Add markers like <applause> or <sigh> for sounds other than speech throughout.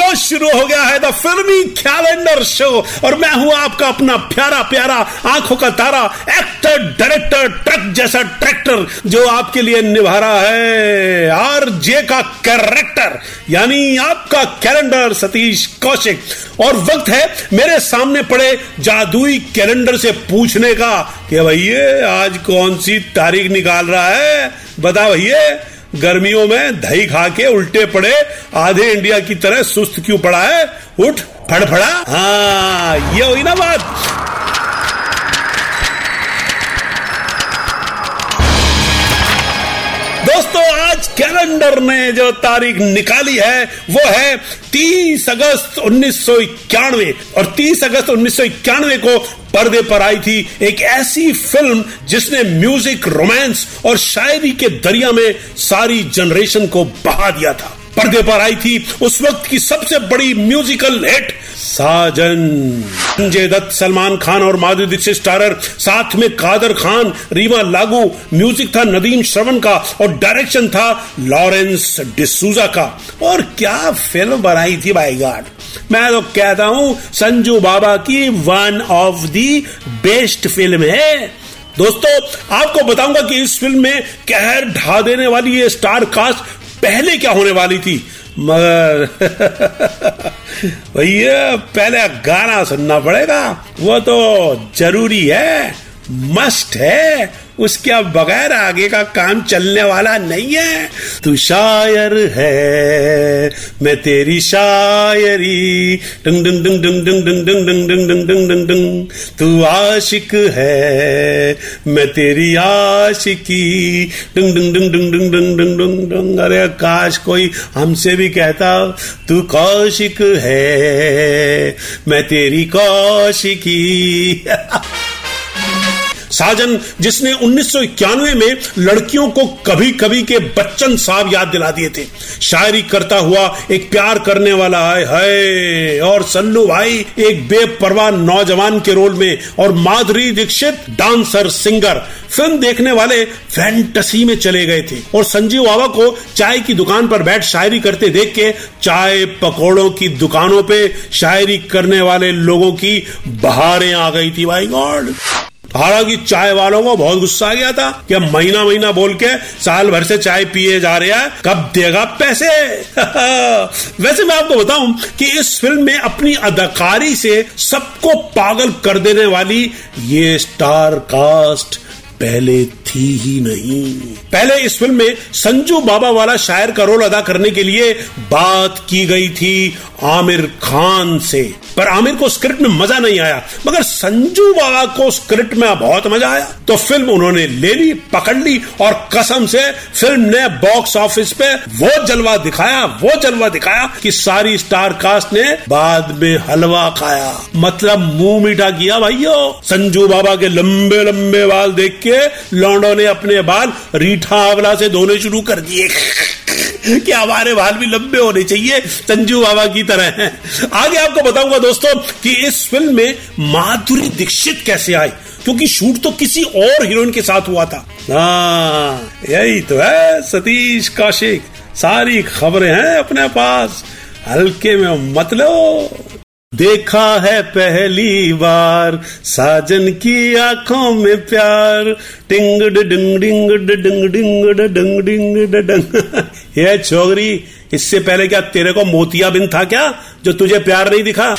show शुरू हो गया है द फिल्मी कैलेंडर शो। और मैं हूँ आपका अपना प्यारा प्यारा आँखों का तारा एक्टर डायरेक्टर ट्रक जैसा ट्रैक्टर जो आपके लिए निभा रहा है। आर जे का कैरेक्टर यानी आपका कैलेंडर सतीश कौशिक। और वक्त है मेरे सामने पड़े जादुई कैलेंडर से पूछने का कि भैया, आज कौन सी तारीख निकाल रहा है? बता भैया। गर्मियों में दही खा के उल्टे पड़े, आधे इंडिया की तरह सुस्त क्यों पड़ा है? उठ, फड़फड़ा। हाँ ये हुई ना बात। कैलेंडर ने जो तारीख निकाली है, वो है 30 अगस्त उन्नीस सौ इक्यानवे। और 30 अगस्त उन्नीस सौ इक्यानवे को पर्दे पर आई थी एक ऐसी फ़िल्म जिसने म्यूज़िक, रोमांस और शायरी के दरिया में सारी जनरेशन को बहा दिया था। पर्दे पर आई थी उस वक्त की सबसे बड़ी म्यूजिकल हिट साजन। संजय दत्त, सलमान खान और माधुरी दीक्षित स्टारर, साथ में कादर खान रीमा लागू, म्यूज़िक था नदीम श्रवण का और डायरेक्शन था लॉरेंस डिसूजा का। और क्या फ़िल्म बनाई थी बाई गॉड। मैं तो कहता हूँ, संजू बाबा की one of the best film है। दोस्तों, आपको बताऊँगा कि इस फ़िल्म में कहर ढा देने वाली ये स्टार कास्ट पहले क्या होने वाली थी। मगर <laughs> भैया पहले गाना सुनना पड़ेगा। वो तो ज़रूरी है। मस्ट है उसके अब बगैर आगे का काम चलने वाला नहीं है तू शायर है मैं तेरी शायरी डंग डंग डंग डंग डंग डंग डंग डंग डंग डंग डंग डंग तू आशिक है मैं तेरी आशिकी डंग डंग डंग डंग डंग डंग डंग डंग डंग अरे काश कोई हमसे भी कहता तू कौशिक है मैं तेरी कौशिकी साजन जिसने उन्नीस सौ इक्यानवे में लड़कियों को कभी कभी के बच्चन साहब याद दिला दिए थे। शायरी करता हुआ एक प्यार करने वाला है, है और सल्लू भाई एक बेपरवाह नौजवान के रोल में और Madhuri Dixit dancer singer film देखने वाले फैंटसी में चले गए थे। और संजीव बाबा को चाय की दुकान पर बैठ शायरी करते देख के चाय पकौड़ों की दुकानों पे शायरी करने वाले लोगों की बहारें आ गई थी भाई गॉड। हालाँकि चाय वालों को बहुत गुस्सा आ गया था कि महीना महीना बोल के साल भर से चाय पिए जा रहे हैं, कब देगा पैसे? <laughs> वैसे मैं आपको बताऊँ कि इस फ़िल्म में अपनी अदाकारी से सबको पागल कर देने वाली ये स्टार कास्ट पहले थी ही नहीं। पहले इस फ़िल्म में संजू बाबा वाला शायर का रोल अदा करने के लिए बात की गई थी आमिर खान से। पर आमिर को स्क्रिप्ट में मज़ा नहीं आया। मगर संजू बाबा को स्क्रिप्ट में बहुत मज़ा आया। तो फ़िल्म उन्होंने ले ली, पकड़ ली और कसम से फ़िल्म ने बॉक्स ऑफ़िस पे वो जलवा दिखाया, वो जलवा दिखाया कि सारी स्टार कास्ट ने बाद में हलवा खाया। मतलब मुँह मीठा किया भाइयों। संजू बाबा के लंबे लंबे बाल देख के लौंडो ने अपने बाल रीठा आंवला से धोने शुरू कर दिए। <laughs> कि हमारे बाल भी लंबे होने चाहिए संजू बाबा की तरह हैं। आगे आपको बताऊँगा दोस्तों कि इस फ़िल्म में माधुरी दीक्षित कैसे आई, क्योंकि शूट तो किसी और हीरोइन के साथ हुआ था। हाँ यही तो है, सतीश कौशिक। सारी खबरें हैं अपने पास। हल्के में मत लो। देखा है पहली बार साजन की आँखों में प्यार। टिंग डिंग डिंग डिंग डिंग डिंग डिंग डिंग <laughs> ये छोकरी इससे पहले क्या तेरे को मोतिया बिन था क्या, जो तुझे प्यार नहीं दिखा?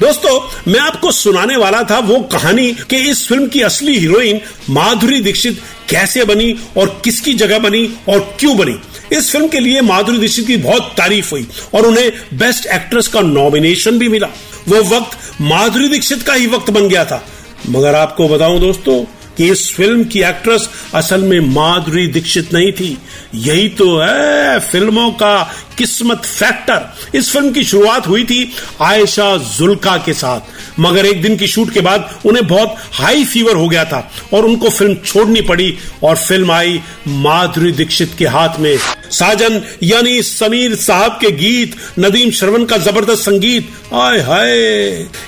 दोस्तों, मैं आपको सुनाने वाला था वो कहानी कि इस फ़िल्म की असली हीरोइन माधुरी दीक्षित कैसे बनी और किसकी जगह बनी और क्यों बनी। इस फ़िल्म के लिए माधुरी दीक्षित की बहुत तारीफ़ हुई और उन्हें बेस्ट एक्ट्रेस का नॉमिनेशन भी मिला। वो वक्त माधुरी दीक्षित का ही वक्त बन गया था। मगर आपको बताऊँ दोस्तों कि इस फ़िल्म की एक्ट्रेस असल में माधुरी दीक्षित नहीं थी। यही तो है, फ़िल्मों का किस्मत फैक्टर। इस फ़िल्म की शुरुआत हुई थी आयशा जुल्का के साथ। मगर एक दिन की शूट के बाद उन्हें बहुत हाई फीवर हो गया था और उनको फ़िल्म छोड़नी पड़ी और फ़िल्म आई माधुरी दीक्षित के हाथ में। साजन, यानी समीर साहब के गीत, नदीम श्रवण का ज़बरदस्त संगीत, आय हाय,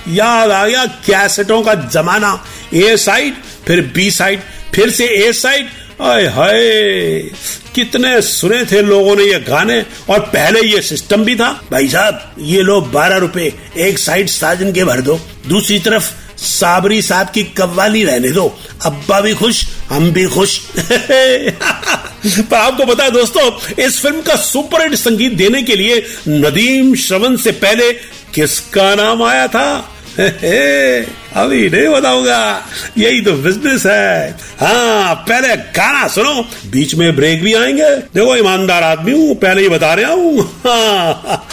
याद आ गया कैसेटों का जमाना। ए साइड फिर बी साइड फिर से ए साइड आय हाय, कितने सुने थे लोगों ने ये गाने, और पहले ये सिस्टम भी था। भाई साहब, ये लो बारह रुपए, एक साइड साजन के भर दो। दूसरी तरफ़ साबरी साहब की कव्वाली रहने दो। अब्बा भी खुश, हम भी खुश। <laughs> पर आपको है दोस्तों, इस फ़िल्म का सुपर हिट संगीत देने के लिए नदीम श्रवण से पहले किसका नाम आया था? अभी नहीं बताऊँगा यही तो बिज़नेस है हाँ पहले गाना सुनो बीच में ब्रेक भी आएँगे देखो ईमानदार आदमी हूँ पहले ही बता रहा हूँ हाँ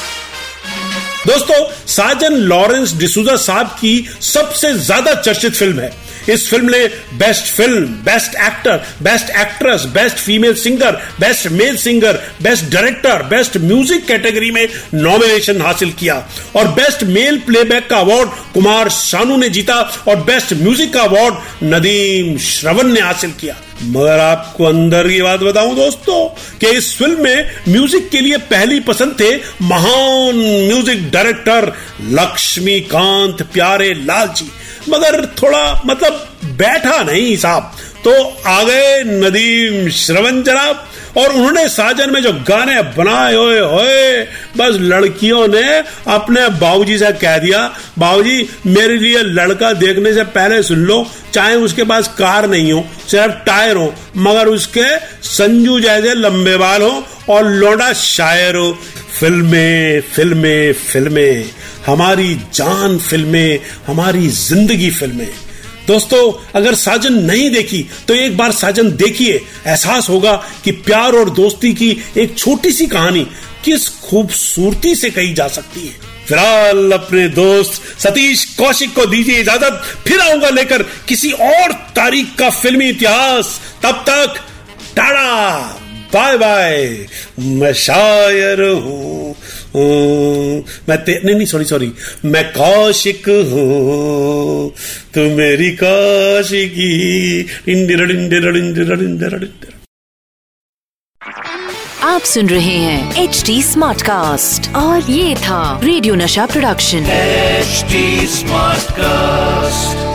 दोस्तों साजन लॉरेंस डिसूजा साहब की सबसे ज़्यादा चर्चित फ़िल्म है इस फ़िल्म ने best film best actor best actress best female singer best male singer best director best music category में नॉमिनेशन हासिल किया। और बेस्ट मेल प्लेबैक का अवार्ड कुमार शानू ने जीता और बेस्ट म्यूज़िक का अवार्ड नदीम श्रवण ने हासिल किया। मगर आपको अंदर की बात बताऊँ दोस्तों, कि इस फ़िल्म में म्यूज़िक के लिए पहली पसंद थे महान म्यूज़िक डायरेक्टर लक्ष्मीकांत प्यारे लाल जी। मगर थोड़ा मतलब बैठा नहीं साहब। तो आ गए नदीम श्रवण जनाब और उन्होंने साजन में जो गाने बनाए हुए होए, बस लड़कियों ने अपने बाबूजी से कह दिया, बाबूजी, मेरे लिए लड़का देखने से पहले सुन लो, चाहे उसके पास कार नहीं हो, सिर्फ़ टायर हो, मगर उसके संजू जैसे लंबे बाल हो और लोडा शायर हो। फ़िल्में फ़िल्में फ़िल्में। हमारी जान फ़िल्में, हमारी ज़िंदगी फ़िल्में। दोस्तों, अगर साजन नहीं देखी तो एक बार साजन देखिए। एहसास होगा कि प्यार और दोस्ती की एक छोटी सी कहानी किस खूबसूरती से कही जा सकती है। फ़िलहाल अपने दोस्त सतीश कौशिक को दीजिए इजाज़त। फिर आऊँगा लेकर किसी और तारीख का फिल्मी इतिहास। तब तक बाय बाय मैं शायर हूँ। मैं ते नहीं नहीं सॉरी सॉरी मैं कौशिक हूँ। तू मेरी कौशिकी। इंदिर इंदिर इंदिर इंदिर आप सुन रहे हैं एच डी स्मार्ट कास्ट और ये था radio Nasha production HD smart cast